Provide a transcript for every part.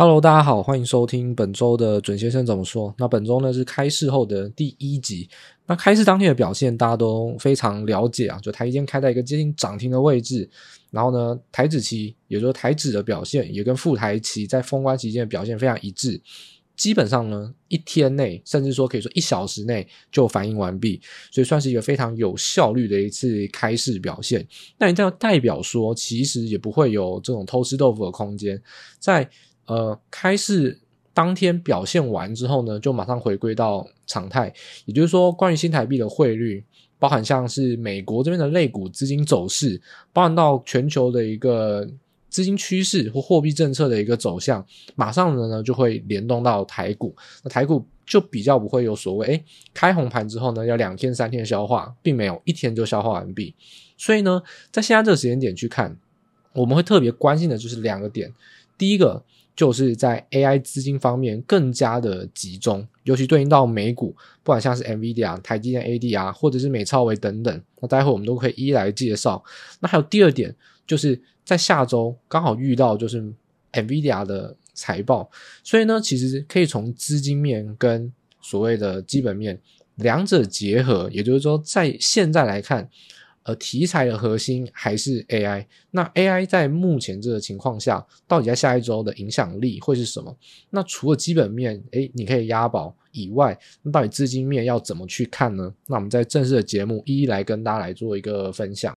Hello，大家好，欢迎收听本周的准先生怎么说。那本周呢是开市后的第一集。那开市当天的表现，大家都非常了解啊，就台积开在一个接近涨停的位置，然后呢，台指期，也就是台指的表现，也跟富台期在封关期间的表现非常一致。基本上呢，一天内，甚至说可以说一小时内就反应完毕，所以算是一个非常有效率的一次开市表现。那你这样代表说，其实也不会有这种偷吃豆腐的空间，在。呃，开市当天表现完之后呢，就马上回归到常态。也就是说，关于新台币的汇率，包含像是美国这边的类股资金走势，包含到全球的一个资金趋势或货币政策的一个走向，马上的呢就会联动到台股。那台股就比较不会有所谓，诶，开红盘之后呢，要两天三天消化，并没有一天就消化完毕。所以呢，在现在这个时间点去看，我们会特别关心的就是两个点，第一个。就是在 AI 资金方面更加的集中，尤其对应到美股，不管像是 NVIDIA、台积电 ADR，或者是美超微等等，那待会我们都可以一一来介绍。那还有第二点，就是在下周刚好遇到就是 NVIDIA 的财报，所以呢，其实可以从资金面跟所谓的基本面两者结合，也就是说，在现在来看。呃，题材的核心还是 AI。那 AI 在目前这个情况下，到底在下一周的影响力会是什么？那除了基本面，诶，你可以押宝以外，那到底资金面要怎么去看呢？那我们在正式的节目一一来跟大家来做一个分享。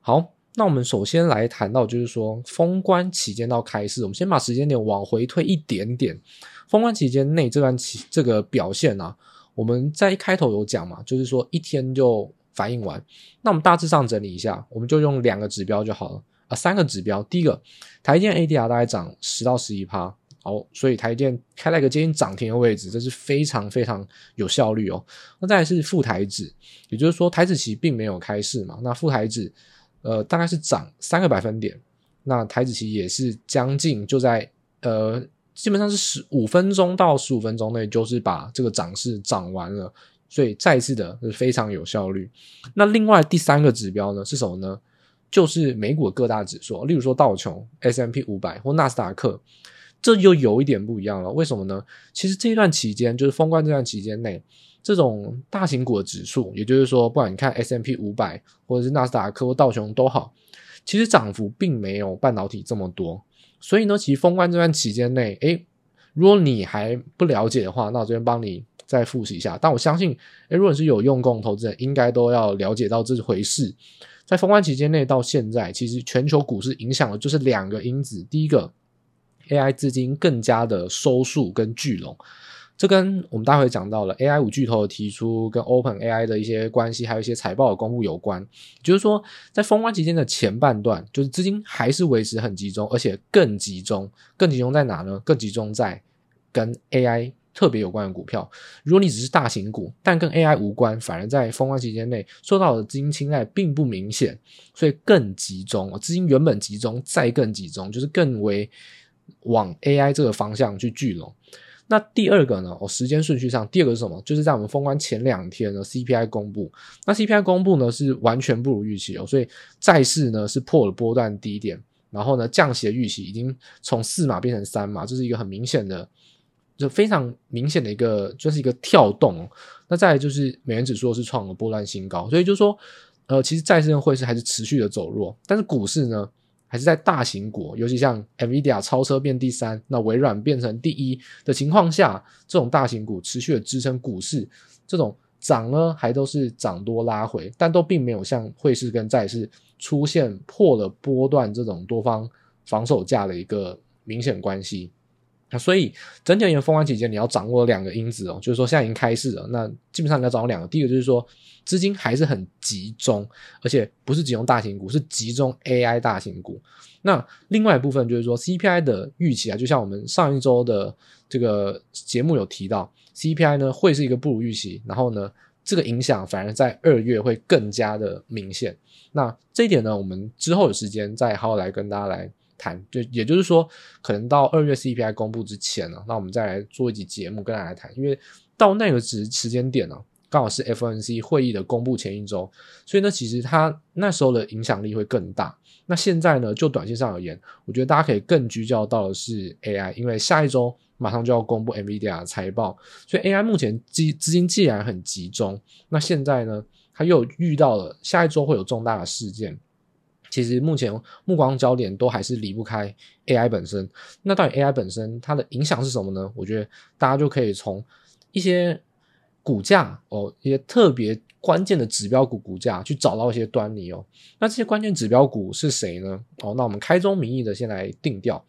好。那我们首先来谈到，就是说封关期间到开市，我们先把时间点往回推一点点。封关期间内这段期这个表现啊，我们在一开头有讲嘛，就是说一天就反应完。那我们大致上整理一下，我们就用两个指标就好了啊，三个指标。第一个，台积电 ADR 大概涨十到十一趴，好，所以台积电开了一个接近涨停的位置，这是非常非常有效率哦。那再来是富台指，也就是说台指期并没有开市嘛，那富台指。呃，大概是涨三个百分点，那台子期也是将近就在呃，基本上是十五分钟到十五分钟内，就是把这个涨势涨完了，所以再次的是非常有效率。那另外第三个指标呢是什么呢？就是美股的各大指数，例如说道琼、S M P 五百或纳斯达克，这又有一点不一样了。为什么呢？其实这一段期间，就是封关这段期间内。这种大型股的指数，也就是说，不管你看 S M P 五百或者是纳斯达克或道琼都好，其实涨幅并没有半导体这么多。所以呢，其实封关这段期间内，诶，如果你还不了解的话，那我这边帮你再复习一下。但我相信，诶，如果你是有用功投资人，应该都要了解到这回事。在封关期间内到现在，其实全球股市影响的就是两个因子：第一个，AI 资金更加的收束跟聚拢。这跟我们待会讲到了 AI 五巨头的提出，跟 OpenAI 的一些关系，还有一些财报的公布有关。就是说，在封关期间的前半段，就是资金还是维持很集中，而且更集中，更集中在哪呢？更集中在跟 AI 特别有关的股票。如果你只是大型股，但跟 AI 无关，反而在封关期间内受到的资金青睐并不明显，所以更集中。资金原本集中，再更集中，就是更为往 AI 这个方向去聚拢。那第二个呢？哦，时间顺序上，第二个是什么？就是在我们封关前两天呢，CPI 公布。那 CPI 公布呢是完全不如预期哦，所以债市呢是破了波段低点，然后呢降息的预期已经从四码变成三码，这是一个很明显的，就非常明显的一个，就是一个跳动。那再就是美元指数是创了波段新高，所以就是说，呃，其实债市跟汇市还是持续的走弱，但是股市呢？还是在大型股，尤其像 NVIDIA 超车变第三，那微软变成第一的情况下，这种大型股持续的支撑股市，这种涨呢还都是涨多拉回，但都并没有像汇市跟债市出现破了波段这种多方防守价的一个明显关系。那所以整体而言，封关期间你要掌握两个因子哦，就是说现在已经开市了，那基本上你要掌握两个，第一个就是说资金还是很集中，而且不是集中大型股，是集中 AI 大型股。那另外一部分就是说 CPI 的预期啊，就像我们上一周的这个节目有提到，CPI 呢会是一个不如预期，然后呢这个影响反而在二月会更加的明显。那这一点呢，我们之后有时间再好好来跟大家来谈，就也就是说，可能到二月 CPI 公布之前呢，那我们再来做一集节目跟大家谈，因为到那个时时间点呢，刚好是 FOMC 会议的公布前一周，所以呢，其实它那时候的影响力会更大。那现在呢，就短线上而言，我觉得大家可以更聚焦到的是 AI，因为下一周马上就要公布 NVIDIA 的财报，所以 AI 目前资资金既然很集中，那现在呢，它又遇到了下一周会有重大的事件。其实目前目光焦点都还是离不开 AI 本身。那到底 AI 本身它的影响是什么呢？我觉得大家就可以从一些股价哦，一些特别关键的指标股股价去找到一些端倪哦。那这些关键指标股是谁呢？哦，那我们开宗明义的先来定调。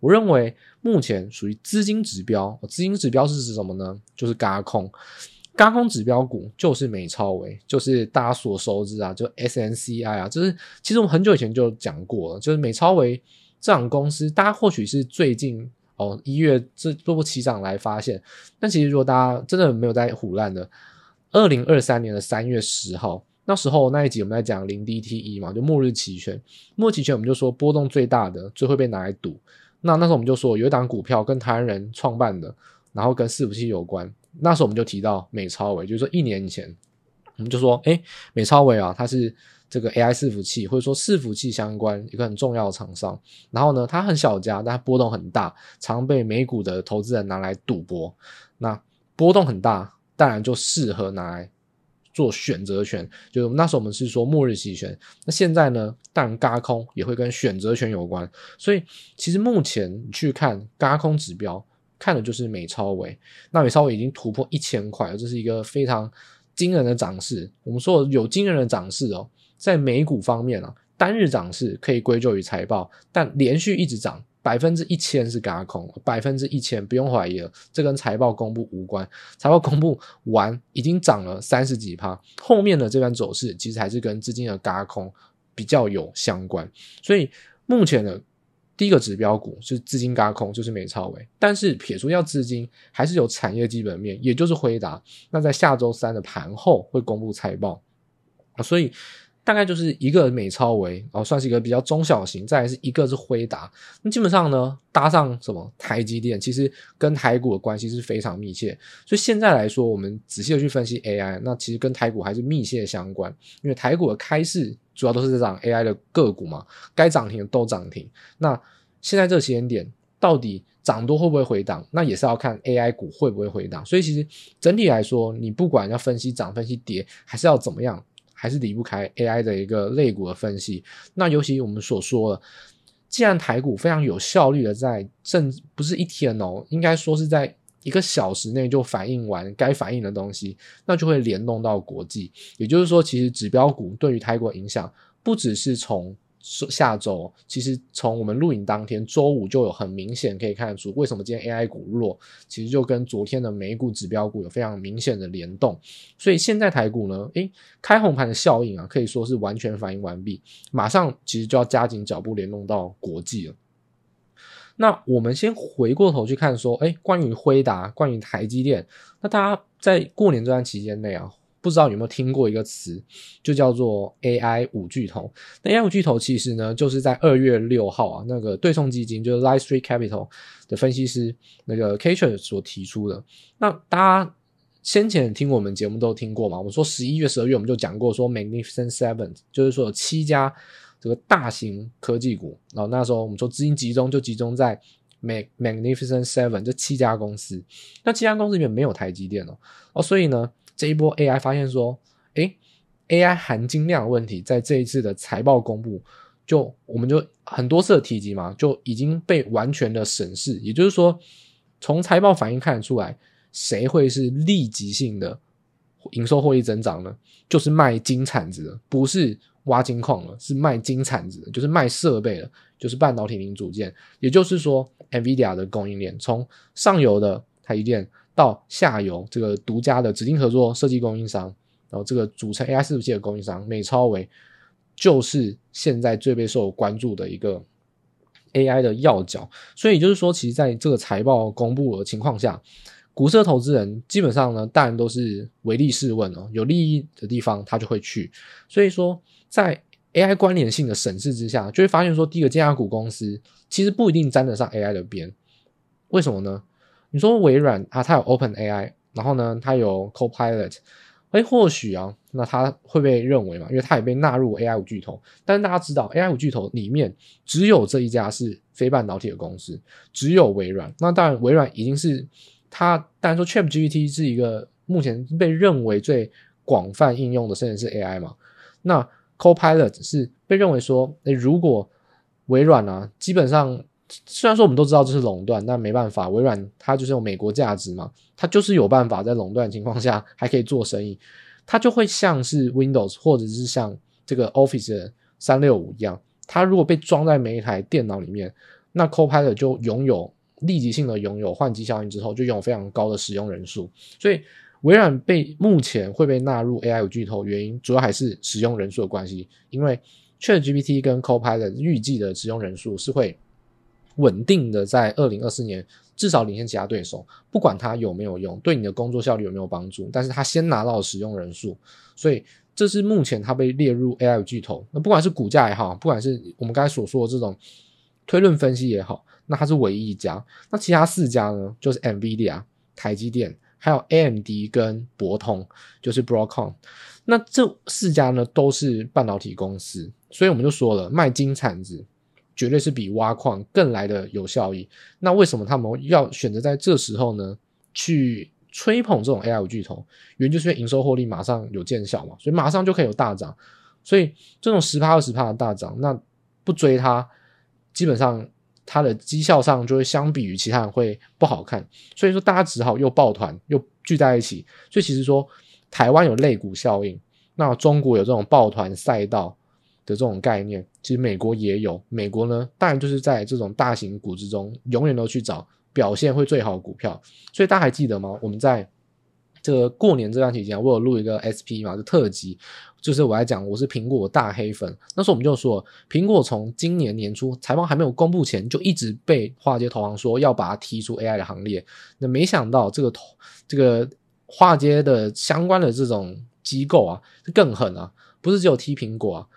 我认为目前属于资金指标，资金指标是指什么呢？就是轧空。高空指标股就是美超微，就是大家所熟知啊，就 SNCI 啊，就是其实我们很久以前就讲过了，就是美超微这档公司，大家或许是最近哦一月这做波起涨来发现，但其实如果大家真的没有在唬烂的，二零二三年的三月十号那时候那一集我们在讲零 DTE 嘛，就末日期权，末日期权我们就说波动最大的，最会被拿来赌，那那时候我们就说有一档股票跟台湾人创办的，然后跟伺服器有关。那时候我们就提到美超伟，就是说一年以前，我们就说，哎，美超伟啊，它是这个 AI 伺服器或者说伺服器相关一个很重要的厂商。然后呢，它很小家，但它波动很大，常被美股的投资人拿来赌博。那波动很大，当然就适合拿来做选择权。就那时候我们是说末日期权。那现在呢，当然嘎空也会跟选择权有关。所以其实目前去看嘎空指标。看的就是美超微，那美超微已经突破一千块了，这是一个非常惊人的涨势。我们说有惊人的涨势哦，在美股方面啊，单日涨势可以归咎于财报，但连续一直涨百分之一千是轧空，百分之一千不用怀疑了，这跟财报公布无关。财报公布完已经涨了三十几趴，后面的这段走势其实还是跟资金的轧空比较有相关，所以目前的。第一个指标股是资金轧空，就是美超微。但是撇除掉资金，还是有产业基本面，也就是辉达。那在下周三的盘后会公布财报，啊所以大概就是一个美超维，然后算是一个比较中小型。再来是一个是辉达。那基本上呢，搭上什么台积电，其实跟台股的关系是非常密切。所以现在来说，我们仔细的去分析 AI，那其实跟台股还是密切相关，因为台股的开市。主要都是这涨 AI 的个股嘛，该涨停的都涨停。那现在这个时间点，到底涨多会不会回档？那也是要看 AI 股会不会回档。所以其实整体来说，你不管要分析涨、分析跌，还是要怎么样，还是离不开 AI 的一个类股的分析。那尤其我们所说的，既然台股非常有效率的在，甚至不是一天哦，应该说是在。一个小时内就反映完该反映的东西，那就会联动到国际。也就是说，其实指标股对于台股影响不只是从下周，其实从我们录影当天周五就有很明显可以看出，为什么今天 AI 股弱，其实就跟昨天的美股指标股有非常明显的联动。所以现在台股呢，诶，开红盘的效应啊，可以说是完全反应完毕，马上其实就要加紧脚步联动到国际了。那我们先回过头去看，说，哎，关于辉达，关于台积电，那大家在过年这段期间内啊，不知道有没有听过一个词，就叫做 AI 五巨头。那 AI 五巨头其实呢，就是在二月六号啊，那个对冲基金就是 life street capital 的分析师那个 Kation 所提出的。那大家先前听我们节目都听过嘛？我们说十一月、十二月我们就讲过，说 Magnificent Seven 就是说有七家。这个大型科技股，然后那时候我们说资金集中就集中在 Magnificent Seven 这七家公司，那七家公司里面没有台积电哦，哦，所以呢，这一波 AI 发现说，诶，AI 含金量的问题，在这一次的财报公布，就我们就很多次的提及嘛，就已经被完全的审视，也就是说，从财报反应看得出来，谁会是立即性的营收获利增长呢？就是卖金铲子的，不是。挖金矿了，是卖金铲子的，就是卖设备的，就是半导体零组件。也就是说，NVIDIA 的供应链从上游的台积电到下游这个独家的指定合作设计供应商，然后这个组成 AI 伺服器的供应商美超微，就是现在最备受关注的一个 AI 的要角。所以就是说，其实在这个财报公布的情况下。股市投资人基本上呢，当然都是唯利是问哦，有利益的地方他就会去。所以说，在 AI 关联性的审视之下，就会发现说，第一个尖牙股公司其实不一定沾得上 AI 的边。为什么呢？你说微软啊，它有 Open AI，然后呢，它有 Copilot，哎，或许啊，那它会被认为嘛，因为它也被纳入 AI 五巨头。但是大家知道，AI 五巨头里面只有这一家是非半导体的公司，只有微软。那当然，微软已经是它，当然说 ChatGPT 是一个目前被认为最广泛应用的甚至是 AI 嘛。那 Copilot 是被认为说，诶，如果微软啊，基本上虽然说我们都知道这是垄断，但没办法，微软它就是有美国价值嘛，它就是有办法在垄断情况下还可以做生意，它就会像是 Windows 或者是像这个 Office 三六五一样，它如果被装在每一台电脑里面，那 Copilot 就拥有立即性的拥有换机效应之后，就拥有非常高的使用人数，所以。微软被目前会被纳入 AI 五巨头，原因主要还是使用人数的关系。因为 ChatGPT 跟 Copilot 预计的使用人数是会稳定的在二零二四年至少领先其他对手。不管它有没有用，对你的工作效率有没有帮助，但是它先拿到使用人数，所以这是目前它被列入 AI 巨头。那不管是股价也好，不管是我们刚才所说的这种推论分析也好，那它是唯一一家。那其他四家呢，就是 NVIDIA、台积电。还有 AMD 跟博通，就是 Broadcom，那这四家呢都是半导体公司，所以我们就说了，卖金铲子绝对是比挖矿更来的有效益。那为什么他们要选择在这时候呢去吹捧这种 AI 巨头？原因就是因为营收获利马上有见效嘛，所以马上就可以有大涨。所以这种十趴二十趴的大涨，那不追它，基本上。它的绩效上就会相比于其他人会不好看，所以说大家只好又抱团又聚在一起。所以其实说台湾有类股效应，那中国有这种抱团赛道的这种概念，其实美国也有。美国呢，当然就是在这种大型股之中，永远都去找表现会最好的股票。所以大家还记得吗？我们在这个过年这段期间，我有录一个 SP 嘛，就特辑。就是我来讲，我是苹果大黑粉。那时候我们就说，苹果从今年年初财报还没有公布前，就一直被华尔街投行说要把它踢出 AI 的行列。那没想到这个投这个华尔街的相关的这种机构啊，更狠啊，不是只有踢苹果啊，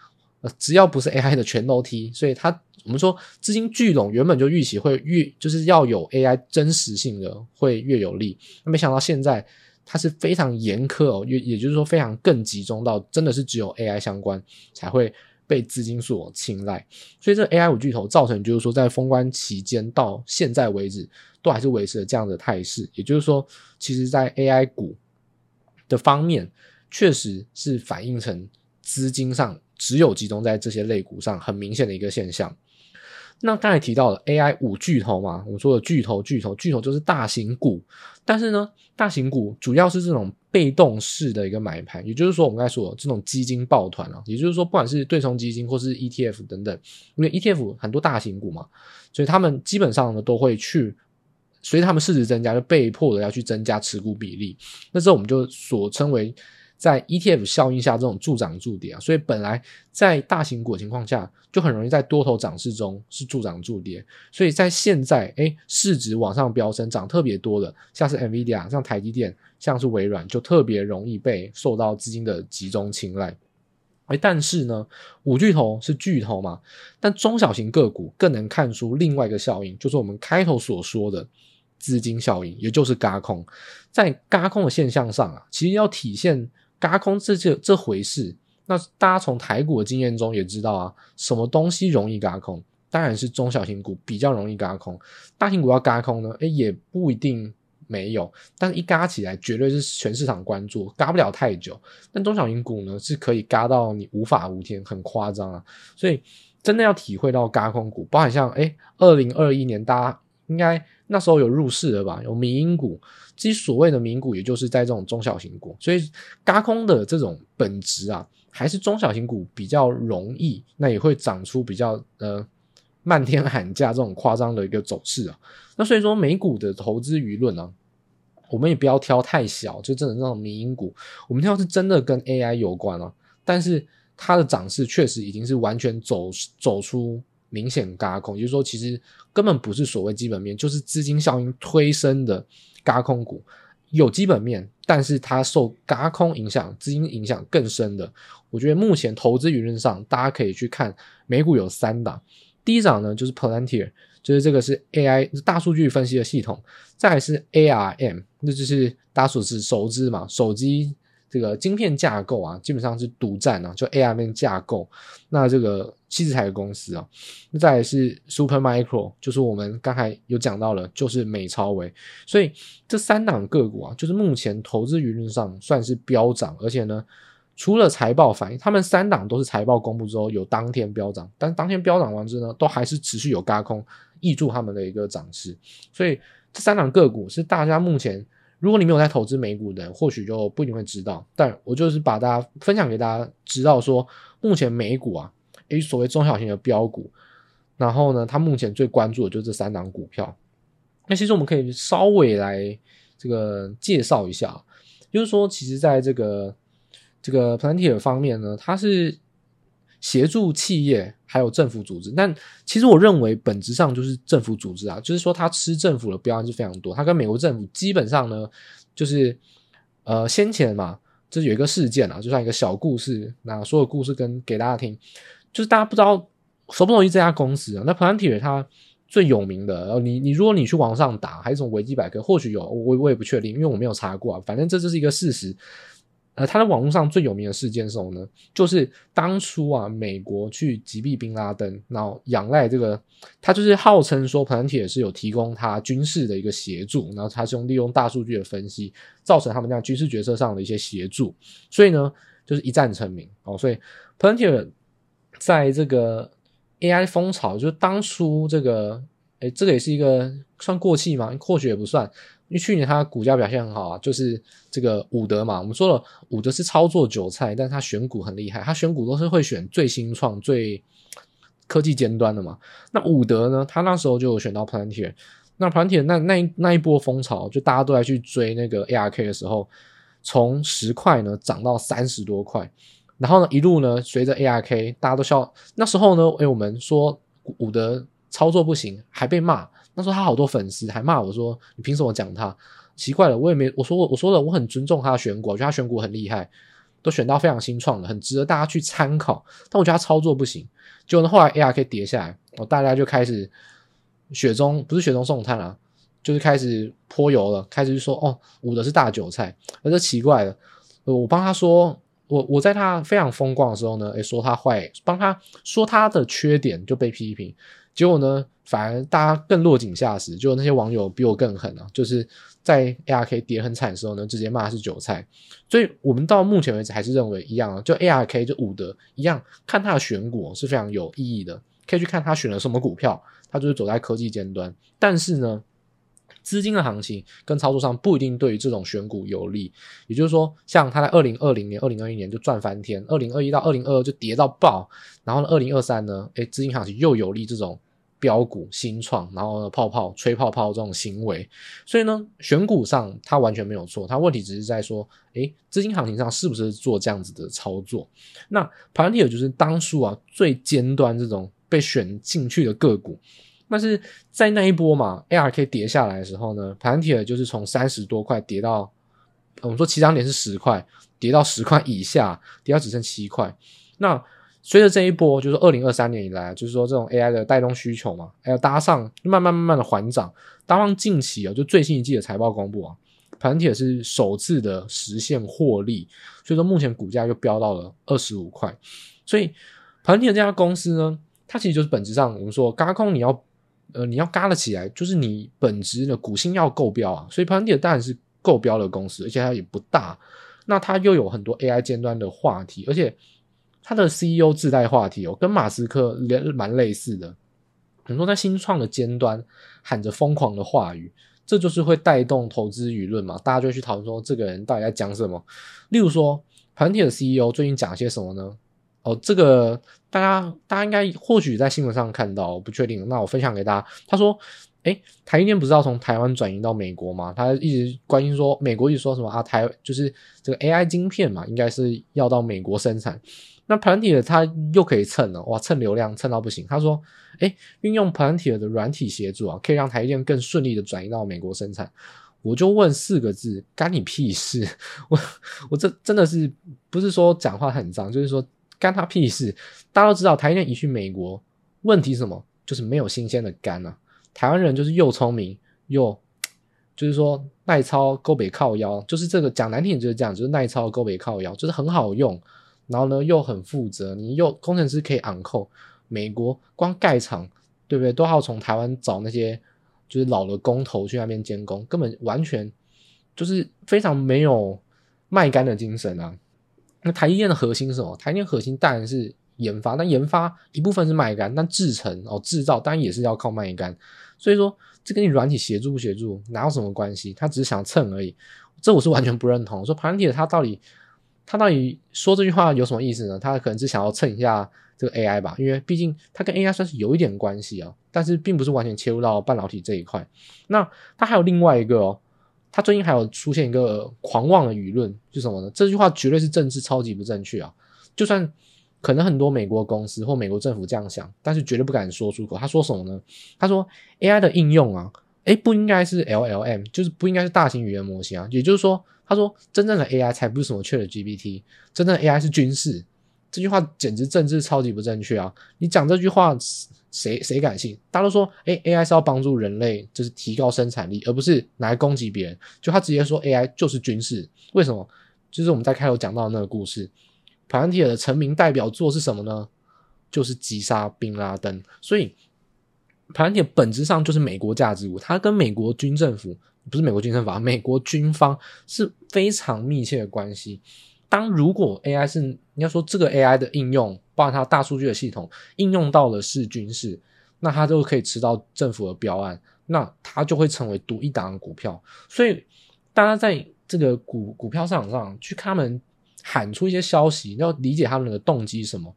只要不是 AI 的全都踢。所以它我们说资金聚拢原本就预期会越就是要有 AI 真实性的会越有利。那没想到现在。它是非常严苛哦，也也就是说非常更集中到真的是只有 AI 相关才会被资金所青睐，所以这 AI 五巨头造成就是说在封关期间到现在为止都还是维持了这样的态势，也就是说，其实在 AI 股的方面确实是反映成资金上只有集中在这些类股上很明显的一个现象。那刚才提到了 AI 五巨头嘛，我们说的巨头巨头巨头就是大型股，但是呢，大型股主要是这种被动式的一个买盘，也就是说我们刚才说这种基金抱团啊，也就是说不管是对冲基金或是 ETF 等等，因为 ETF 很多大型股嘛，所以他们基本上呢都会去随着他们市值增加，就被迫的要去增加持股比例，那这我们就所称为。在 ETF 效应下，这种助涨助跌啊，所以本来在大型股情况下，就很容易在多头涨势中是助涨助跌。所以在现在，诶，市值往上飙升，涨特别多的，像是 NVIDIA、像台积电、像是微软，就特别容易被受到资金的集中青睐。诶，但是呢，五巨头是巨头嘛，但中小型个股更能看出另外一个效应，就是我们开头所说的。资金效应，也就是轧空，在轧空的现象上啊，其实要体现轧空这这这回事，那大家从台股的经验中也知道啊，什么东西容易轧空？当然是中小型股比较容易轧空，大型股要轧空呢，诶，也不一定没有，但是一轧起来绝对是全市场关注，轧不了太久。但中小型股呢，是可以轧到你无法无天，很夸张啊。所以真的要体会到轧空股，包含像诶，二零二一年大家应该。那时候有入市了吧？有民营股，其实所谓的民股，也就是在这种中小型股，所以嘎空的这种本质啊，还是中小型股比较容易，那也会长出比较呃漫天喊价这种夸张的一个走势啊。那所以说美股的投资舆论呢，我们也不要挑太小，就真的那种民营股，我们挑是真的跟 AI 有关啊，但是它的涨势确实已经是完全走走出。明显轧空，也就是说，其实根本不是所谓基本面，就是资金效应推升的轧空股。有基本面，但是它受轧空影响、资金影响更深的。我觉得目前投资舆论上，大家可以去看美股有三档，第一档呢就是 Palantir，就是这个是 AI 大数据分析的系统，再来是 ARM，那就是大家所知熟知嘛，手机。这个晶片架构啊，基本上是独占啊，就 ARM 架构。那这个矽智财的公司啊，那再来是 Supermicro，就是我们刚才有讲到了，就是美超微。所以这三档个股啊，就是目前投资舆论上算是飙涨，而且呢，除了财报反应，他们三档都是财报公布之后有当天飙涨，但当天飙涨完之后呢，都还是持续有轧空挹注他们的一个涨势。所以这三档个股是大家目前。如果你没有在投资美股的人，或许就不一定会知道。但我就是把大家分享给大家知道说，目前美股啊，诶，所谓中小型的标股，然后呢，它目前最关注的就是这三档股票。那其实我们可以稍微来这个介绍一下，就是说，其实在这个这个 Palantir 方面呢，它是。协助企业还有政府组织，但其实我认为本质上就是政府组织啊，就是说他吃政府的标案是非常多。他跟美国政府基本上呢，就是呃先前嘛，就是有一个事件啊，就像一个小故事，那所有故事跟给大家听，就是大家不知道熟不熟悉这家公司啊？那 Palantir 它最有名的，你你如果你去网上打，还是从维基百科，或许有，我我也不确定，因为我没有查过啊。反正这就是一个事实。呃，他在网络上最有名的事件是什么呢？就是当初啊，美国去击毙宾拉登，然后仰赖这个，他就是号称说 p l a n t i 是有提供他军事的一个协助，然后他是用利用大数据的分析，造成他们这样军事决策上的一些协助，所以呢，就是一战成名哦。所以 p l a n t i 在这个 AI 风潮，就是当初这个，诶，这个也是一个算过气吗？或许也不算。因为去年它股价表现很好啊，就是这个伍德嘛，我们说了，伍德是操作韭菜，但是他选股很厉害，他选股都是会选最新创、最科技尖端的嘛。那伍德呢，他那时候就有选到 Palantir，那 Palantir 那那一那一波风潮，就大家都在去追那个 ARK 的时候，从十块呢涨到三十多块，然后呢一路呢随着 ARK，大家都笑，那时候呢，诶我们说伍德操作不行，还被骂。那时候他好多粉丝还骂我说：“你凭什么讲他？奇怪了，我也没我说我我说了，我很尊重他的选股，我觉得他选股很厉害，都选到非常新创的，很值得大家去参考。但我觉得他操作不行。结果呢，后来 ARK 跌下来，哦，大家就开始雪中不是雪中送炭啊，就是开始泼油了，开始就说哦，伍德是大韭菜。而这奇怪了，我帮他说，我我在他非常风光的时候呢，诶，说他坏，帮他说他的缺点就被批评。”结果呢，反而大家更落井下石。结果那些网友比我更狠啊，就是在 ARK 跌很惨的时候呢，直接骂他是韭菜。所以我们到目前为止还是认为一样啊，就 ARK 就伍德一样，看他的选股是非常有意义的，可以去看他选了什么股票，他就是走在科技尖端。但是呢，资金的行情跟操作上不一定对于这种选股有利。也就是说，像他在二零二零年、二零二一年就赚翻天，二零二一到二零二二就跌到爆，然后呢，二零二三呢，诶，资金行情又有利这种。飙股新创，然后呢，泡泡吹泡泡这种行为，所以呢，选股上它完全没有错，它问题只是在说，诶，资金行情上是不是做这样子的操作？那 Palantir 就是当初啊最尖端这种被选进去的个股，但是在那一波嘛，ARK 跌下来的时候呢，Palantir 就是从三十多块跌到，我们说起涨点是十块，跌到十块以下，跌到只剩七块，那。随着这一波，就是二零二三年以来，就是说这种 AI 的带动需求嘛，还要搭上慢慢慢慢的缓涨，搭上近期啊，就最新一季的财报公布啊，Palantir 是首次的实现获利，所以说目前股价就飙到了二十五块，所以 Palantir 这家公司呢，它其实就是本质上我们说嘎空你要呃你要嘎得起来，就是你本质的股性要够标啊，所以 Palantir 当然是够标的公司，而且它也不大，那它又有很多 AI 尖端的话题，而且。他的 CEO 自带话题哦，跟马斯克连蛮类似的，很多在新创的尖端喊着疯狂的话语，这就是会带动投资舆论嘛，大家就去讨论说这个人到底在讲什么。例如说，Palantir 的 CEO 最近讲些什么呢？哦，这个大家大家应该或许在新闻上看到，我不确定。那我分享给大家，他说。诶，台积电不是要从台湾转移到美国吗？他一直关心说，美国一直说什么啊？台就是这个 AI 晶片嘛，应该是要到美国生产。那 Palantir 它又可以蹭了，哇，蹭流量蹭到不行。他说，诶，运用 Palantir 的软体协助啊，可以让台积电更顺利的转移到美国生产。我就问四个字，干你屁事！我我这真的是不是说讲话很脏，就是说干他屁事。大家都知道台积电移去美国，问题是什么？就是没有新鲜的肝啊。台湾人就是又聪明又，就是说耐操勾北靠腰，就是这个讲难听就是这样，就是耐操勾北靠腰，就是很好用，然后呢又很负责，你又工程师可以昂扣。美国光盖厂，对不对？都要从台湾找那些就是老的工头去那边监工，根本完全就是非常没有卖肝的精神啊。那台积电的核心是什么？台积电核心当然是研发，但研发一部分是卖肝，但制成哦制造当然也是要靠卖肝。所以说，这跟你软体协助不协助哪有什么关系？他只是想蹭而已。这我是完全不认同。说 Pan Ti 的他到底他到底说这句话有什么意思呢？他可能是想要蹭一下。这个 AI 吧，因为毕竟他跟 AI 算是有一点关系啊，但是并不是完全切入到半导体这一块。那他还有另外一个哦，他最近还有出现一个狂妄的舆论，是什么呢？这句话绝对是政治超级不正确啊！就算可能很多美国公司或美国政府这样想，但是绝对不敢说出口。他说什么呢？他说 AI 的应用啊，诶，不应该是 LLM，就是不应该是大型语言模型啊。也就是说，他说真正的 AI 才不是什么 ChatGPT，真正的 AI 是军事。这句话简直政治超级不正确啊！你讲这句话，谁谁敢信？大家都说，哎，AI 是要帮助人类，就是提高生产力，而不是来攻击别人。就他直接说 AI 就是军事，为什么？就是我们在开头讲到的那个故事普兰提尔的成名代表作是什么呢？就是击杀宾拉登。所以盘铁本质上就是美国价值物，它跟美国军政府不是美国军政府，美国军方是非常密切的关系。当如果 AI 是你要说这个 AI 的应用，包括它大数据的系统应用到了是军事，那它就可以吃到政府的标案，那它就会成为独一档的股票。所以大家在这个股股票市场上去看他们喊出一些消息，要理解他们的动机什么？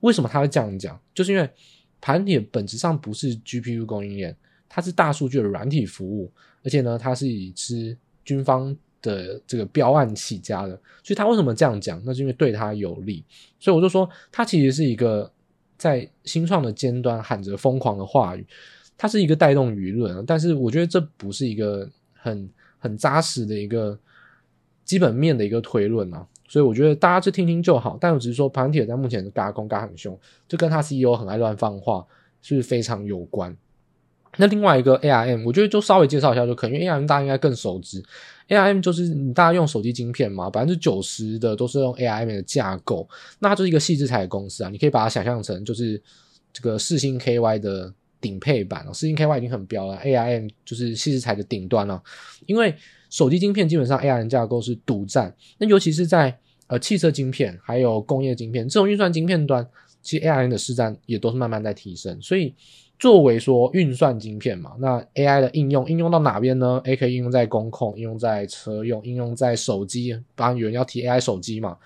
为什么他会这样讲？就是因为盘点本质上不是 GPU 供应链，它是大数据的软体服务，而且呢，它是以吃军方。的这个标案起家的，所以他为什么这样讲？那是因为对他有利。所以我就说，他其实是一个在新创的尖端喊着疯狂的话语，它是一个带动舆论。但是我觉得这不是一个很很扎实的一个基本面的一个推论啊。所以我觉得大家就听听就好。但我只是说，Palantir 在目前的嘎空嘎很凶，就跟他 CEO 很爱乱放话，是是非常有关？那另外一个 ARM，我觉得就稍微介绍一下就可以，因为 ARM 大家应该更熟知。ARM 就是你大家用手机晶片嘛，百分之九十的都是用 ARM 的架构，那它就是一个矽智财的公司啊，你可以把它想象成就是这个四星 KY 的顶配版哦，世芯 KY 已经很标了，ARM 就是矽智财的顶端了。因为手机晶片基本上 AI 架构是独占，那尤其是在呃汽车晶片还有工业晶片这种运算晶片端，其实 AI 的市占也都是慢慢在提升，所以。作为说运算晶片嘛，那 AI 的应用应用到哪边呢？A 可以应用在工控，应用在车用，应用在手机。当然有人要提 AI 手机嘛，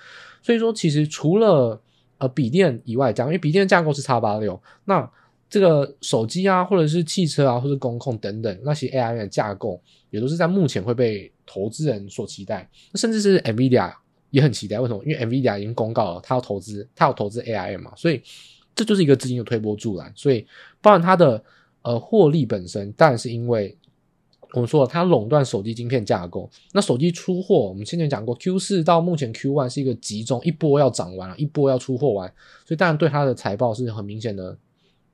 所以说其实除了呃笔电以外，讲因为笔电架构是叉八六那这个手机啊，或者是汽车啊，或者工控等等那些 AI 的架构，也都是在目前会被投资人所期待，甚至是 NVIDIA 也很期待。为什么？因为 NVIDIA 已经公告了，他要投资，他要投资 AI 嘛，所以。这就是一个资金的推波助澜，所以包含它的呃获利本身，当然是因为我们说了，它垄断手机晶片架构。那手机出货，我们先前讲过，Q 四到目前 Q one 是一个集中一波要涨完了，一波要出货完，所以当然对它的财报是很明显的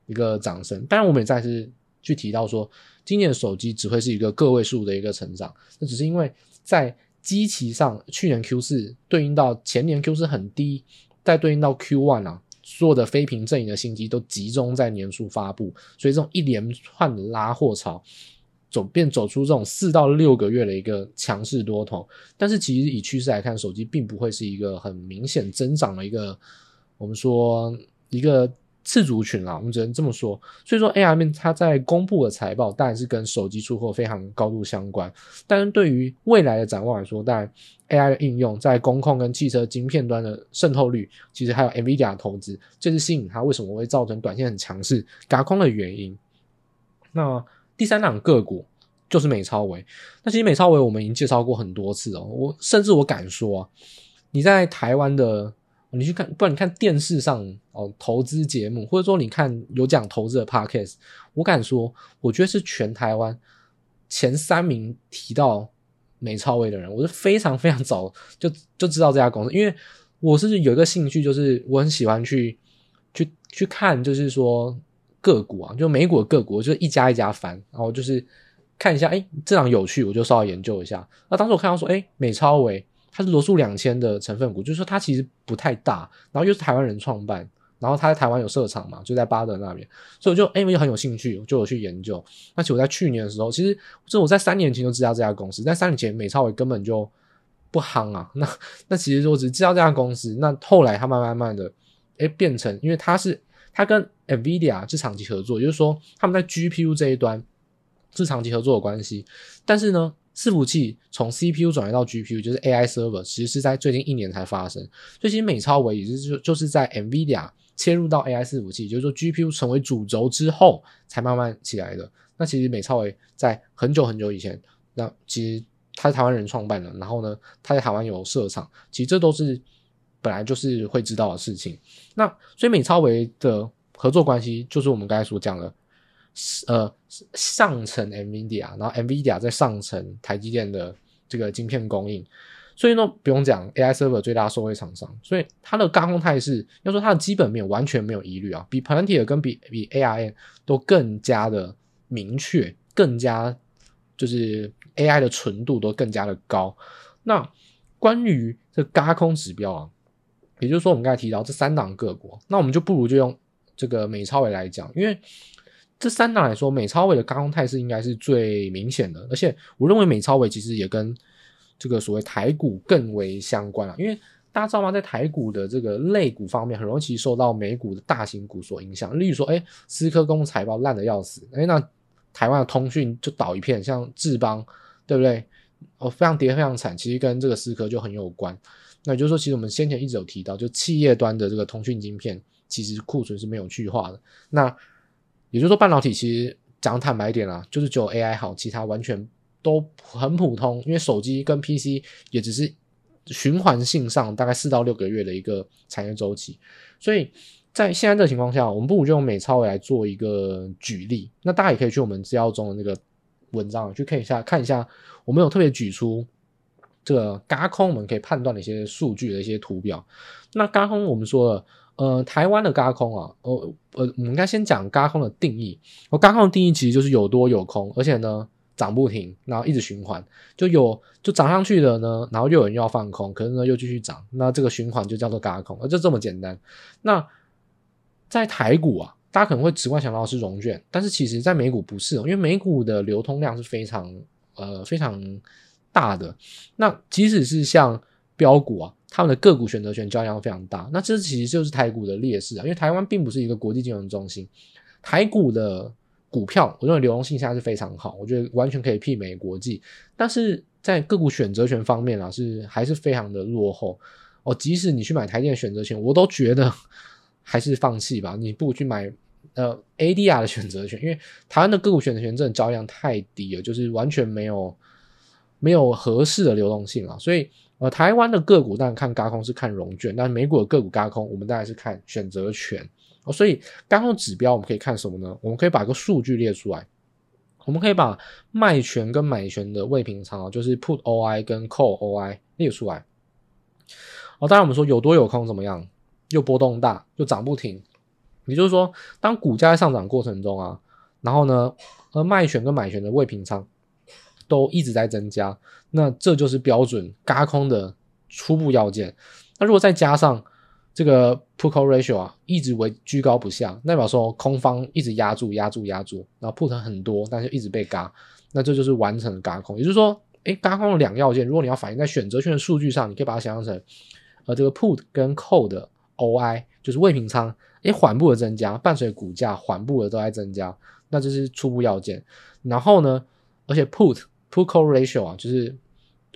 一个涨升。当然，我们也再次去提到说，今年手机只会是一个个位数的一个成长，那只是因为在基期上，去年 Q 四对应到前年 Q 四很低，再对应到 Q one 啊。所有的非屏阵营的新机都集中在年初发布，所以这种一连串的拉货潮，走便走出这种四到六个月的一个强势多头。但是其实以趋势来看，手机并不会是一个很明显增长的一个，我们说一个。次族群啦，我们只能这么说。所以说，ARM 它在公布的财报当然是跟手机出货非常高度相关。但是对于未来的展望来说，当然 AI 的应用在工控跟汽车晶片端的渗透率，其实还有 NVIDIA 投资，这是吸引它为什么会造成短线很强势、嘎空的原因。那第三档个股就是美超维。那其实美超维我们已经介绍过很多次哦，我甚至我敢说，你在台湾的。你去看，不然你看电视上哦，投资节目，或者说你看有讲投资的 podcast，我敢说，我觉得是全台湾前三名提到美超威的人，我是非常非常早就就知道这家公司，因为我是有一个兴趣，就是我很喜欢去去去看，就是说个股啊，就美股的个股，就一家一家翻，然后就是看一下，哎，这档有趣，我就稍微研究一下。那当时我看到说，哎，美超威它是罗素两千的成分股，就是说它其实不太大，然后又是台湾人创办。然后他在台湾有设厂嘛，就在巴德那边，所以我就哎，我就很有兴趣，就有去研究。而且我在去年的时候，其实这我在三年前就知道这家公司，但三年前美超微根本就不夯啊。那那其实我只知道这家公司，那后来他慢慢慢的哎变成，因为他是他跟 NVIDIA 是长期合作，也就是说他们在 GPU 这一端是长期合作的关系。但是呢，伺服器从 CPU 转移到 GPU，就是 AI server，其实是在最近一年才发生。所以其实美超微也是就就是在 NVIDIA。切入到 AI 伺服器，就是说 GPU 成为主轴之后才慢慢起来的。那其实美超微在很久很久以前，那其实他是台湾人创办的，然后呢，他在台湾有设厂，其实这都是本来就是会知道的事情。那所以美超微的合作关系就是我们刚才所讲的，呃，上层 NVIDIA，然后 NVIDIA 在上层台积电的这个晶片供应。所以呢，不用讲，AI server 最大受惠厂商，所以它的轧空态势，要说它的基本面完全没有疑虑啊，比 Palantir 跟比比 ARM 都更加的明确，更加就是 AI 的纯度都更加的高。那关于这轧空指标啊，也就是说我们刚才提到这三档各国，那我们就不如就用这个美超微来讲，因为这三档来说，美超伟的轧空态势应该是最明显的，而且我认为美超伟其实也跟这个所谓台股更为相关啊，因为大家知道吗？在台股的这个类股方面，很容易受到美股的大型股所影响。例如说，哎，思科公财报烂的要死，哎，那台湾的通讯就倒一片，像智邦，对不对？哦，非常跌，非常惨。其实跟这个思科就很有关。那也就是说，其实我们先前一直有提到，就企业端的这个通讯晶片，其实库存是没有去化的。那也就是说，半导体其实讲坦白一点啊，就是只有 AI 好，其他完全。都很普通，因为手机跟 PC 也只是循环性上大概四到六个月的一个产业周期，所以在现在这个情况下，我们不如就用美超来做一个举例。那大家也可以去我们资料中的那个文章去看一下，看一下我们有特别举出这个轧空，我们可以判断的一些数据的一些图表。那轧空我们说了，呃，台湾的轧空啊，呃呃，我们应该先讲轧空的定义。我轧空的定义其实就是有多有空，而且呢。涨不停，然后一直循环，就有就涨上去了呢，然后又有人要放空，可是呢又继续涨，那这个循环就叫做轧空，就这么简单。那在台股啊，大家可能会直观想到是融券，但是其实在美股不是，因为美股的流通量是非常呃非常大的。那即使是像标股啊，他们的个股选择权交易量非常大，那这其实就是台股的劣势啊，因为台湾并不是一个国际金融中心，台股的。股票，我认为流动性现在是非常好，我觉得完全可以媲美国际。但是在个股选择权方面啊，是还是非常的落后哦。即使你去买台电的选择权，我都觉得 还是放弃吧。你不如去买呃 ADR 的选择权，因为台湾的个股选择权真的交易量太低了，就是完全没有没有合适的流动性啊。所以呃，台湾的个股当然看轧空是看融券，但美股的个股轧空，我们当然是看选择权。哦，所以轧空指标我们可以看什么呢？我们可以把个数据列出来，我们可以把卖权跟买权的未平仓，就是 Put OI 跟 Call OI 列出来。哦，当然我们说有多有空怎么样？又波动大，又涨不停。也就是说，当股价在上涨过程中啊，然后呢，而卖权跟买权的未平仓都一直在增加，那这就是标准嘎空的初步要件。那如果再加上这个 put call ratio 啊，一直为居高不下，代表说空方一直压住、压住、压住，然后 put 很多，但是一直被嘎，那这就是完成的嘎空。也就是说，诶，嘎空的两要件，如果你要反映在选择权的数据上，你可以把它想象成，呃，这个 put 跟 call 的 OI 就是未平仓，诶，缓步的增加，伴随股价缓步的都在增加，那这是初步要件。然后呢，而且 put put call ratio 啊，就是。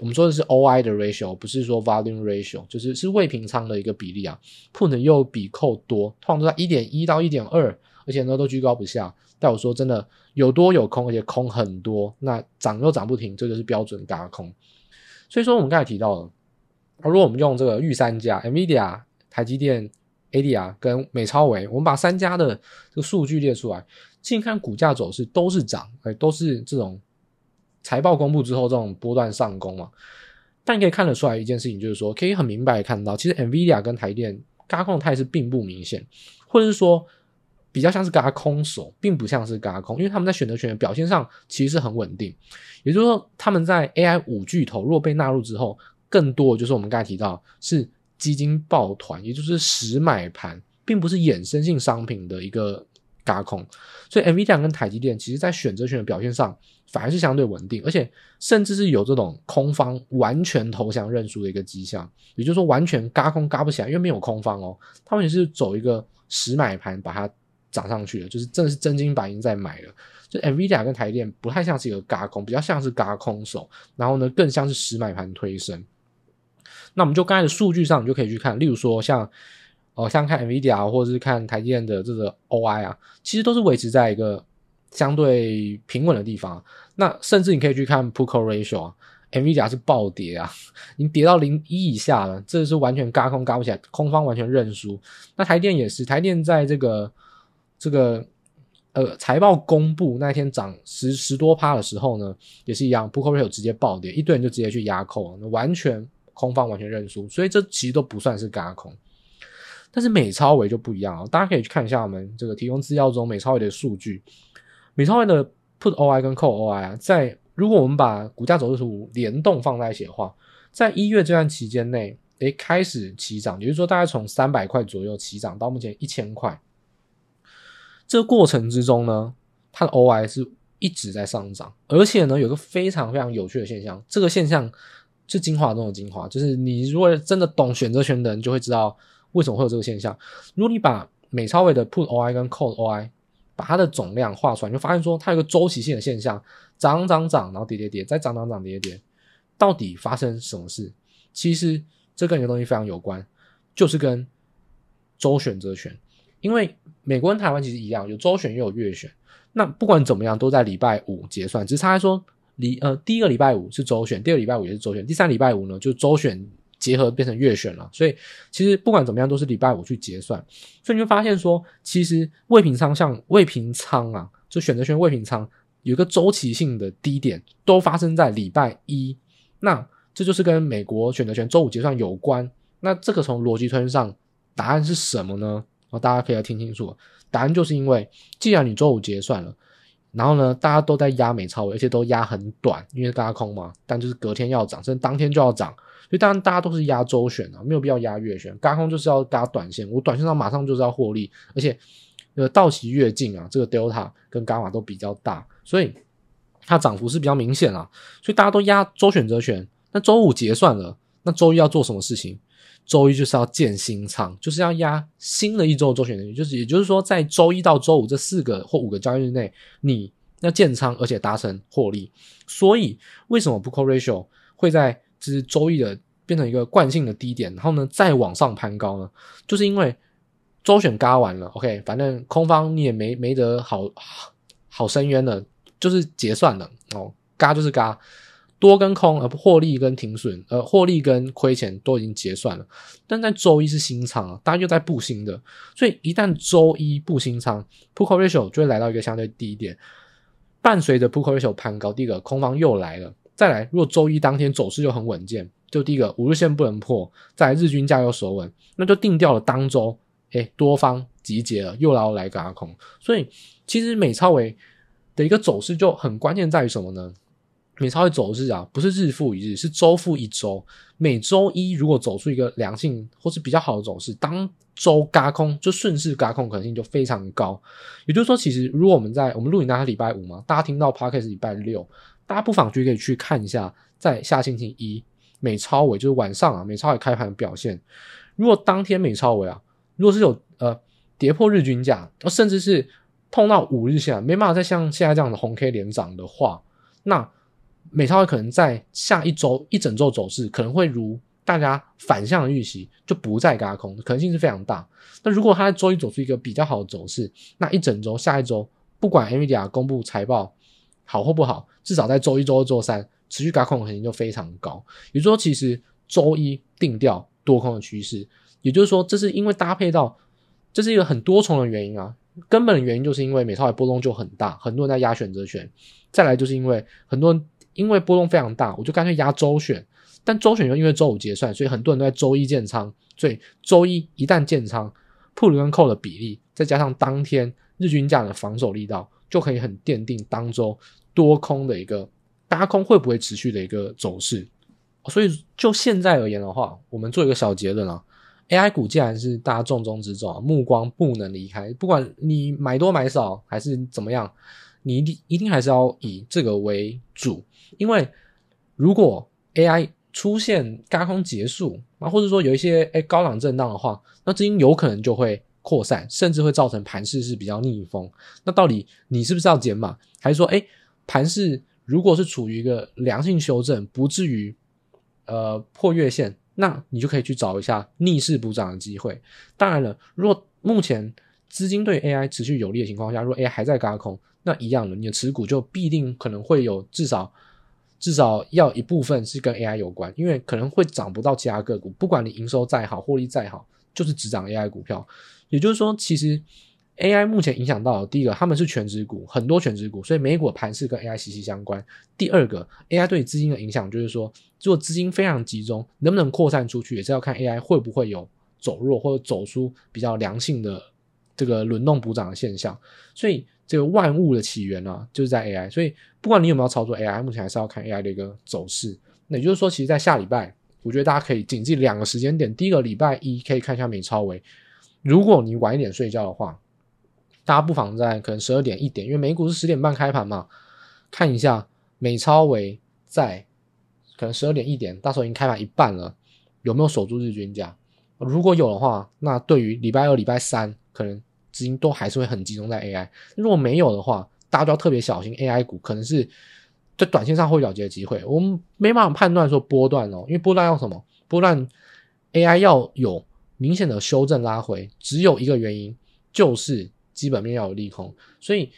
我们说的是 OI 的 ratio，不是说 volume ratio，就是是未平仓的一个比例啊。Put 又比 call 多，通常都在一点一到一点二，而且呢都居高不下。但我说真的，有多有空，而且空很多，那涨又涨不停，这就是标准轧空。所以说我们刚才提到了，而如果我们用这个御三家 NVIDIA、台积电、ADR 跟美超维，我们把三家的这个数据列出来，近看股价走势都是涨，哎，都是这种。财报公布之后这种波段上攻嘛。但可以看得出来一件事情，就是说可以很明白的看到，其实 NVIDIA 跟台电轧空的态势并不明显，或者是说比较像是轧空手，并不像是轧空，因为他们在选择权的表现上其实是很稳定。也就是说，他们在 AI 五巨头若被纳入之后，更多的就是我们刚才提到是基金抱团，也就是实买盘，并不是衍生性商品的一个轧空。所以 NVIDIA 跟台积电其实在选择权的表现上反而是相对稳定，而且甚至是有这种空方完全投降认输的一个迹象。也就是说，完全嘎空嘎不起来，因为没有空方哦，他们也是走一个实买盘把它涨上去的，就是真的是真金白银在买了。就 NVIDIA 跟台积电不太像是一个嘎空，比较像是嘎空手，然后呢，更像是实买盘推升。那我们就刚才的数据上，你就可以去看，例如说像哦，像看 NVIDIA 或者是看台积电的这个 OI 啊，其实都是维持在一个相对平稳的地方。那甚至你可以去看 Put Call Ratio 啊，NVIDIA 是暴跌啊，已经跌到零一以下了，这是完全轧空轧不起来，空方完全认输。那台电也是，台电在这个这个。呃，财报公布那天涨十十多趴的时候呢，也是一样，Put Call Ratio 直接暴跌，一堆人就直接去压扣，那完全空方完全认输，所以这其实都不算是轧空。但是美超微就不一样哦，大家可以去看一下我们这个提供资料中美超微的数据，美超微的 Put OI 跟 Call OI 啊，在如果我们把股价走势图联动放在一起的话，在一月这段期间内，诶，开始起涨，也就是说大概从三百块左右起涨到目前一千块。这个过程之中呢，它的 OI 是一直在上涨，而且呢，有个非常非常有趣的现象，这个现象是精华中的精华，就是你如果真的懂选择权的人，就会知道为什么会有这个现象。如果你把美超位的 Put OI 跟 Call OI 把它的总量画出来，你就发现说它有个周期性的现象，涨涨涨，然后跌跌跌，再涨涨涨，跌跌跌，到底发生什么事？其实这跟一个东西非常有关，就是跟周选择权。因为美国跟台湾其实一样，有周选又有月选。那不管怎么样，都在礼拜五结算。只是差说，礼呃第一个礼拜五是周选，第二个礼拜五也是周选，第三礼拜五呢就周选结合变成月选了。所以其实不管怎么样，都是礼拜五去结算。所以你就发现说，其实未平仓像未平仓啊，就选择权未平仓有一个周期性的低点，都发生在礼拜一。那这就是跟美国选择权周五结算有关。那这个从逻辑推上，答案是什么呢？大家可以来听清楚，答案就是因为，既然你周五结算了，然后呢，大家都在压美超，而且都压很短，因为大家空嘛，但就是隔天要涨，甚至当天就要涨，所以当然大家都是压周选啊，没有必要压月选，高空就是要轧短线，我短线上马上就是要获利，而且呃到期越近啊，这个 delta 跟伽马都比较大，所以它涨幅是比较明显啊，所以大家都压周选择权，那周五结算了，那周一要做什么事情？周一就是要建新仓，就是要压新的一周的周选择权，就是也就是说，在周一到周五这四个或五个交易日内，你要建仓，而且达成获利。所以，为什么 Put Call Ratio 会在是周一的变成一个惯性的低点，然后呢再往上攀高呢？就是因为周选嘎完了，OK，反正空方你也没没得好好深渊了，就是结算了哦，嘎就是嘎。多跟空，呃，获利跟停损，呃，获利跟亏钱都已经结算了。但在周一是新仓啊，大家又在布新的，所以一旦周一布新仓，Put Call Ratio 就会来到一个相对低点。伴随着 Put Call Ratio 攀高，第一个空方又来了。再来，如果周一当天走势就很稳健，就第一个五日线不能破，再来日均价又守稳，那就定掉了当周，诶，多方集结了，又要来个阿空。所以其实美超微的一个走势就很关键在于什么呢？美超微走势啊，不是日复一日，是周复一周。每周一如果走出一个良性或是比较好的走势，当周嘎空就顺势嘎空可能性就非常高。也就是说，其实如果我们在我们录影那天礼拜五嘛，大家听到 Podcast 礼拜六，大家不妨就可以去看一下，在下星期一美超微就是晚上啊，美超微开盘的表现。如果当天美超微啊，如果是有呃跌破日均价，甚至是碰到五日线，没办法再像现在这样的红 K 连涨的话，那美超可能在下一周一整周走势可能会如大家反向的预期，就不再嘎空，可能性是非常大。那如果它在周一走出一个比较好的走势，那一整周下一周不管 NVIDIA 公布财报好或不好，至少在周一、周二、周三持续轧空的可能性就非常高。也就是说，其实周一定调多空的趋势，也就是说，这是因为搭配到这是一个很多重的原因啊。根本的原因就是因为美超微波动就很大，很多人在压选择权，再来就是因为很多人。因为波动非常大，我就干脆压周选。但周选又因为周五结算，所以很多人都在周一建仓。所以周一一旦建仓，put 跟扣的比例，再加上当天日均价的防守力道，就可以很奠定当周多空的一个轧空会不会持续的一个走势。所以就现在而言的话，我们做一个小结论啊，AI 股既然是大家重中之重啊，目光不能离开，不管你买多买少还是怎么样，你一定一定还是要以这个为主，因为如果 AI 出现轧空结束啊，或者说有一些诶高档震荡的话，那资金有可能就会扩散，甚至会造成盘势是比较逆风。那到底你是不是要减码，还是说诶盘势如果是处于一个良性修正，不至于呃破月线，那你就可以去找一下逆势补涨的机会。当然了，如果目前资金对 AI 持续有利的情况下，如果 AI 还在轧空，那一样的，你的持股就必定可能会有至少。至少要一部分是跟 AI 有关，因为可能会涨不到其他个股。不管你营收再好，获利再好，就是只涨 AI 股票。也就是说，其实 AI 目前影响到的第一个，他们是权值股，很多权值股，所以美股盘势跟 AI 息息相关。第二个，AI 对资金的影响就是说，如果资金非常集中，能不能扩散出去，也是要看 AI 会不会有走弱或者走出比较良性的这个轮动补涨的现象。所以。这个万物的起源呢、啊，就是在 AI，所以不管你有没有操作 AI，目前还是要看 AI 的一个走势。那也就是说，其实，在下礼拜，我觉得大家可以谨记两个时间点。第一个礼拜一可以看一下美超微，如果你晚一点睡觉的话，大家不妨在可能十二点一点，因为美股是十点半开盘嘛，看一下美超为在可能十二点一点，到时候已经开盘一半了，有没有守住日均价？如果有的话，那对于礼拜二、礼拜三可能。资金都还是会很集中在 AI，如果没有的话，大家都要特别小心 AI 股，可能是在短线上会了结的机会。我们没办法判断说波段哦，因为波段要什么？波段 AI 要有明显的修正拉回，只有一个原因，就是基本面要有利空，所以。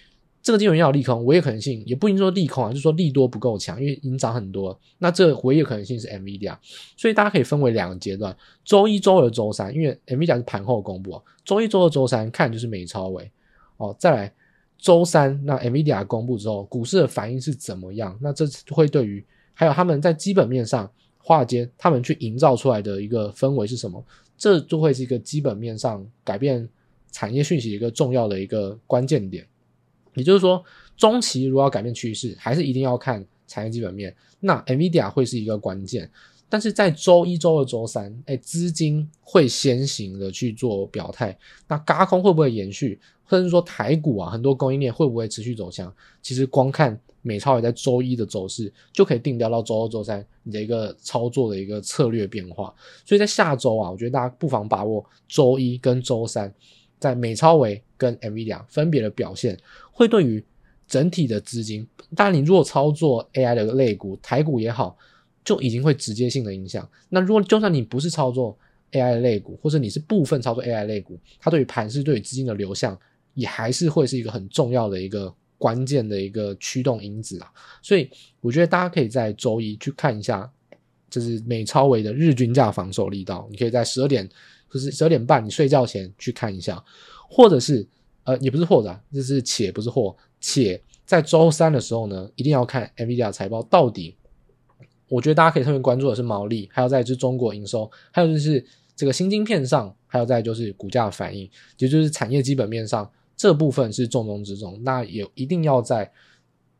这个基本面要有利空，唯一可能性也不一定说利空啊，就说利多不够强，因为已经涨很多。那这唯一可能性是 NVIDIA，所以大家可以分为两个阶段：周一、周二、周三，因为 NVIDIA 是盘后公布啊。周一、周二、周三看就是美超微哦，再来周三，那 NVIDIA 公布之后，股市的反应是怎么样？那这会对于还有他们在基本面上，华尔街他们去营造出来的一个氛围是什么？这就会是一个基本面上改变产业讯息的一个重要的一个关键点。也就是说，中期如果要改变趋势，还是一定要看产业基本面。那 NVIDIA 会是一个关键，但是在周一、周二、周三，哎，资金会先行的去做表态。那轧空会不会延续，或者是说台股啊，很多供应链会不会持续走强？其实光看美超也在周一的走势，就可以定调到周二、周三你的一个操作的一个策略变化。所以在下周啊，我觉得大家不妨把握周一跟周三。在美超维跟 M V 两分别的表现，会对于整体的资金，当然你如果操作 AI 的类股，台股也好，就已经会直接性的影响。那如果就算你不是操作 AI 类股，或者你是部分操作 AI 类股，它对于盘势、对于资金的流向，也还是会是一个很重要的一个关键的一个驱动因子啊。所以我觉得大家可以在周一去看一下，就是美超维的日均价防守力道，你可以在十二点。就是十二点半，你睡觉前去看一下，或者是呃，也不是或者，就是且不是或，且在周三的时候呢，一定要看 NVIDIA 财报到底。我觉得大家可以特别关注的是毛利，还有再就是中国营收，还有就是这个新晶片上，还有再就是股价反应，也就是产业基本面上这部分是重中之重。那也一定要在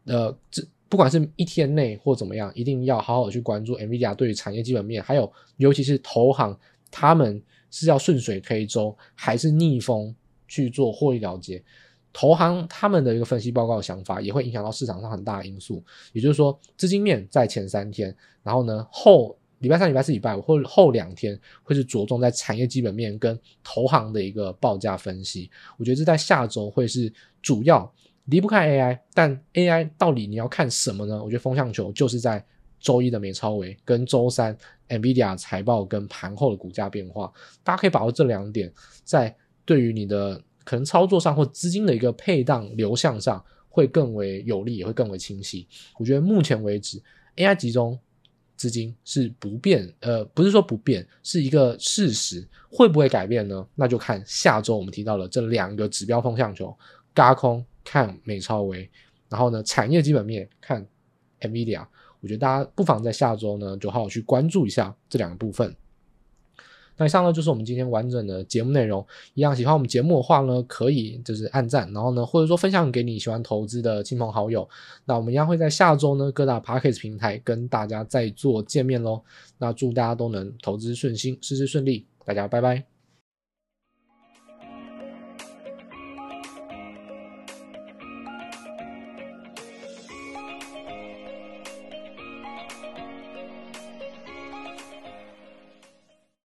呃，这不管是一天内或怎么样，一定要好好去关注 NVIDIA 对于产业基本面，还有尤其是投行他们。是要顺水推舟，还是逆风去做获利了结？投行他们的一个分析报告想法，也会影响到市场上很大的因素。也就是说，资金面在前三天，然后呢，后礼拜三、礼拜四、礼拜五或者后两天，会是着重在产业基本面跟投行的一个报价分析。我觉得这在下周会是主要离不开 AI，但 AI 到底你要看什么呢？我觉得风向球就是在。周一的美超维跟周三 NVIDIA 财报跟盘后的股价变化，大家可以把握这两点，在对于你的可能操作上或资金的一个配当流向上会更为有利，也会更为清晰。我觉得目前为止 AI 集中资金是不变，呃，不是说不变，是一个事实。会不会改变呢？那就看下周我们提到了这两个指标风向球：轧空看美超微，然后呢产业基本面看 NVIDIA。我觉得大家不妨在下周呢，就好好去关注一下这两个部分。那以上呢，就是我们今天完整的节目内容。一样喜欢我们节目的话呢，可以就是按赞，然后呢，或者说分享给你喜欢投资的亲朋好友。那我们一样会在下周呢，各大 Podcast 平台跟大家再做见面喽。那祝大家都能投资顺心，事事顺利，大家拜拜。